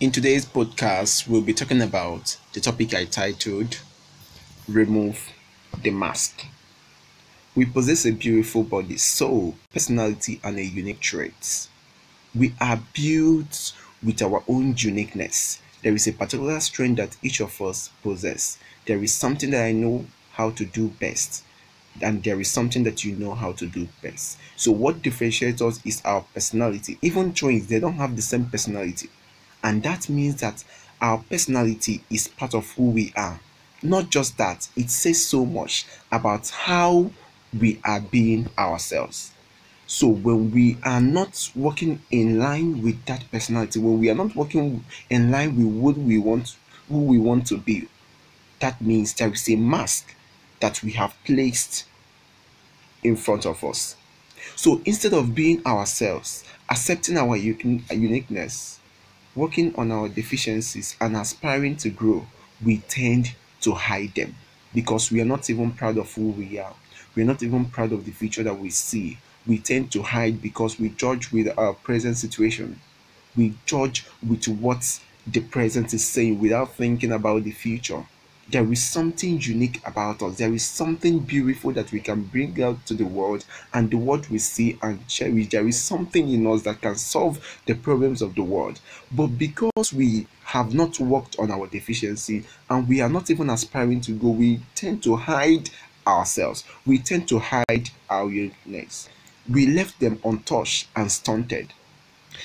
In today's podcast, we'll be talking about the topic I titled Remove the Mask. We possess a beautiful body, soul, personality, and a unique trait. We are built with our own uniqueness. There is a particular strength that each of us possess. There is something that I know how to do best, and there is something that you know how to do best. So, what differentiates us is our personality. Even twins, they don't have the same personality and that means that our personality is part of who we are. Not just that, it says so much about how we are being ourselves. So when we are not working in line with that personality, when we are not working in line with what we want, who we want to be, that means there is a mask that we have placed in front of us. So instead of being ourselves, accepting our uniqueness, working on our deficiencies and aspiring to grow, we tend to hide them because we are not even proud of who we are. We are not even proud of the future that we see. We tend to hide because we judge with our present situation. We judge with what the present is saying without thinking about the future there is something unique about us. There is something beautiful that we can bring out to the world, and the world we see and cherish. There is something in us that can solve the problems of the world. But because we have not worked on our deficiency and we are not even aspiring to go, we tend to hide ourselves. We tend to hide our uniqueness. We left them untouched and stunted.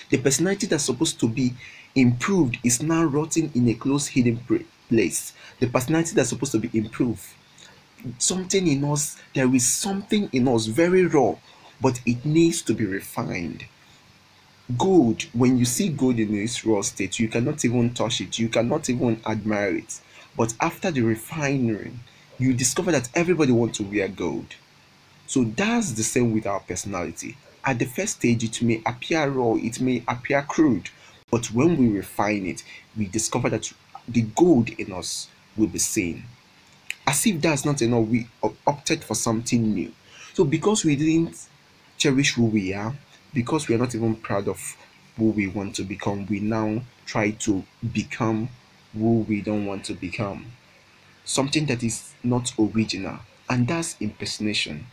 The personality that's supposed to be improved is now rotting in a close hidden place. The personality that's supposed to be improved. Something in us, there is something in us very raw, but it needs to be refined. Gold, when you see gold in its raw state, you cannot even touch it, you cannot even admire it. But after the refining, you discover that everybody wants to wear gold. So that's the same with our personality. At the first stage, it may appear raw, it may appear crude, but when we refine it, we discover that the gold in us will be seen. As if that's not enough, we opted for something new. So, because we didn't cherish who we are, because we are not even proud of who we want to become, we now try to become who we don't want to become. Something that is not original, and that's impersonation.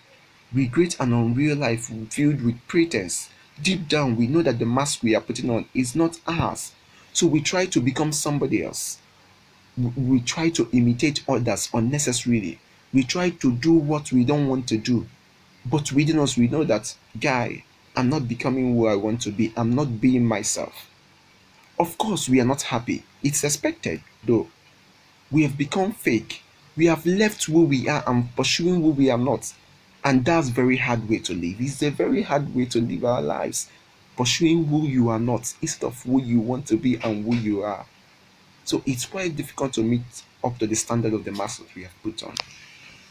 We create an unreal life filled with pretense. Deep down, we know that the mask we are putting on is not ours. So we try to become somebody else we try to imitate others unnecessarily. We try to do what we don't want to do. But within us, we know that, guy, I'm not becoming who I want to be. I'm not being myself. Of course, we are not happy. It's expected, though. We have become fake. We have left who we are and pursuing who we are not. And that's very hard way to live. It's a very hard way to live our lives. Pursuing who you are not instead of who you want to be and who you are. So it's quite difficult to meet up to the standard of the mask that we have put on.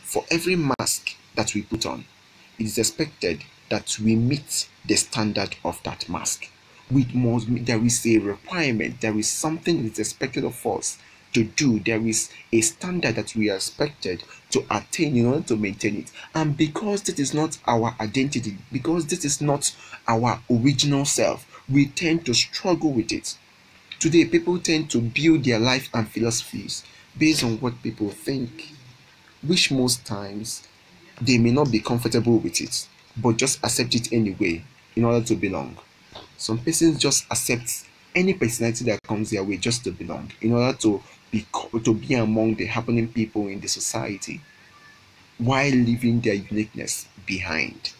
For every mask that we put on, it is expected that we meet the standard of that mask. We must, there is a requirement, there is something that is expected of us to do. There is a standard that we are expected to attain in order to maintain it. And because this is not our identity, because this is not our original self, we tend to struggle with it. Today, people tend to build their life and philosophies based on what people think, which most times they may not be comfortable with it, but just accept it anyway in order to belong. Some persons just accept any personality that comes their way just to belong in order to be to be among the happening people in the society while leaving their uniqueness behind.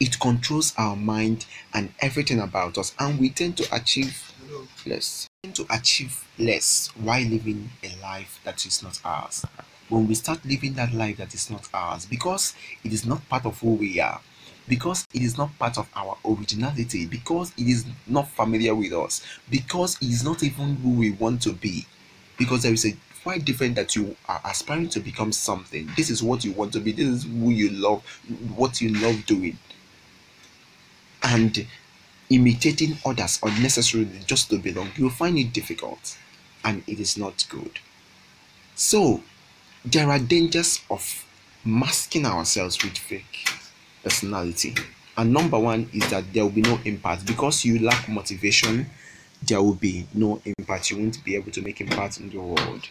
It controls our mind and everything about us, and we tend to achieve less. Tend To achieve less while living a life that is not ours. When we start living that life that is not ours, because it is not part of who we are, because it is not part of our originality, because it is not familiar with us, because it is not even who we want to be, because there is a quite different that you are aspiring to become something. This is what you want to be, this is who you love, what you love doing. And imitating others unnecessarily just to belong, you'll find it difficult and it is not good. So, there are dangers of masking ourselves with fake personality. And number one is that there will be no impact because you lack motivation, there will be no impact. You won't be able to make impact in the world,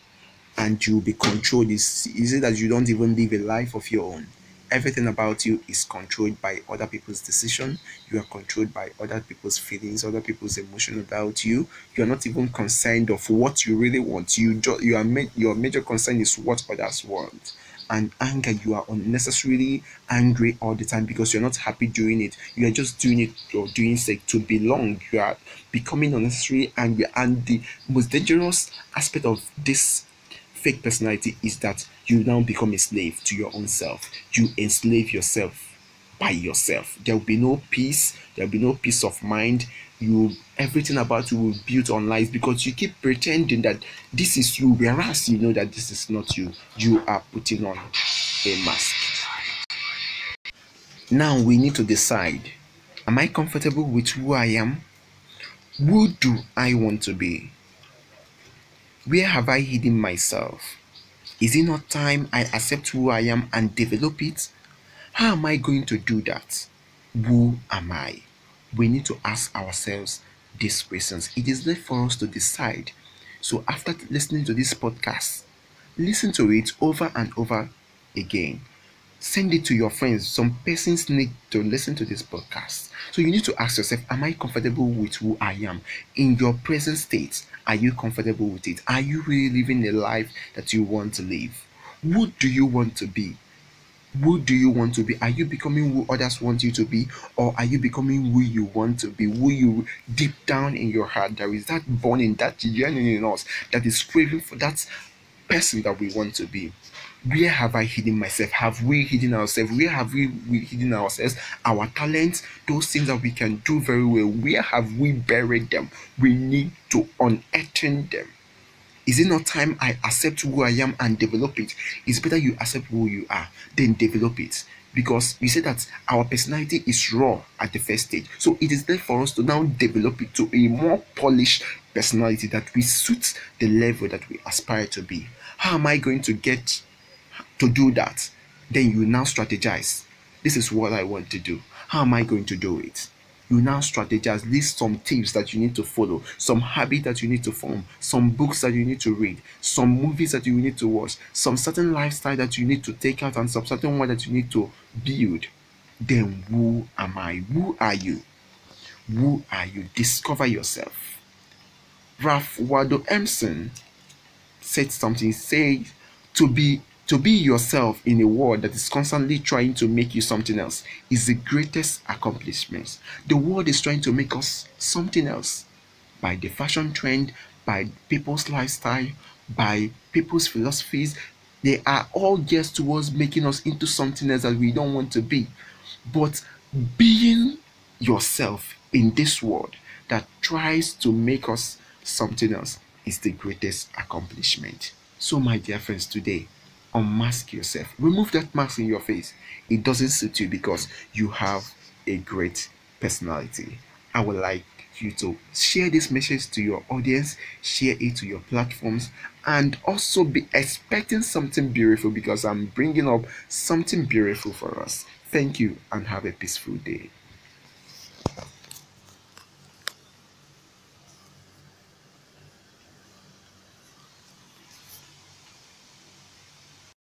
and you'll be controlled. Is it that you don't even live a life of your own? Everything about you is controlled by other people's decision. You are controlled by other people's feelings, other people's emotion about you. You are not even concerned of what you really want. You just you are ma- your major concern is what others want and anger you are unnecessarily angry all the time because you're not happy doing it. You are just doing it or doing sake to belong. You are becoming unnecessarily angry. And the most dangerous aspect of this fake personality is that you now become a slave to your own self. You enslave yourself by yourself. There will be no peace. There will be no peace of mind you everything about you will be built on lies because you keep pretending that this is you whereas you know that this is not you. You are putting on a mask. Now we need to decide am i comfortable with who i am? Who do i want to be? Where have i hidden myself? Is it not time i accept who i am and develop it? How am i going to do that? Who am i we need to ask ourselves these questions. It is left for us to decide. So, after listening to this podcast, listen to it over and over again. Send it to your friends. Some persons need to listen to this podcast. So, you need to ask yourself Am I comfortable with who I am? In your present state, are you comfortable with it? Are you really living the life that you want to live? Who do you want to be? Who do you want to be are you becoming who others want you to be or are you becoming who you want to be who you deep down in your heart there is that burning that yearning in us that is craving for that person that we want to be where have I hidden myself? Have we hidden ourselves? Where have we, we hidden ourselves? Our talents, those things that we can do very well, where have we buried them? We need to unearth them is it not time I accept who I am and develop it? It's better you accept who you are, then develop it. Because we say that our personality is raw at the first stage. So it is there for us to now develop it to a more polished personality that we suit the level that we aspire to be. How am I going to get to do that? Then you now strategize. This is what I want to do. How am I going to do it? You now strategize list some tips that you need to follow some habit that you need to form some books that you need to read some movies that you need to watch some certain lifestyle that you need to take out and some certain one that you need to build. Then who am i? Who are you? Who are you? Discover yourself. Ralph waldo emerson said something say to be to be yourself in a world that is constantly trying to make you something else is the greatest accomplishment. The world is trying to make us something else by the fashion trend, by people's lifestyle, by people's philosophies. They are all geared towards making us into something else that we don't want to be. But being yourself in this world that tries to make us something else is the greatest accomplishment. So, my dear friends, today unmask yourself. Remove that mask in your face. It doesn't suit you because you have a great personality. I would like you to share this message to your audience, share it to your platforms, and also be expecting something beautiful because I'm bringing up something beautiful for us. Thank you and have a peaceful day.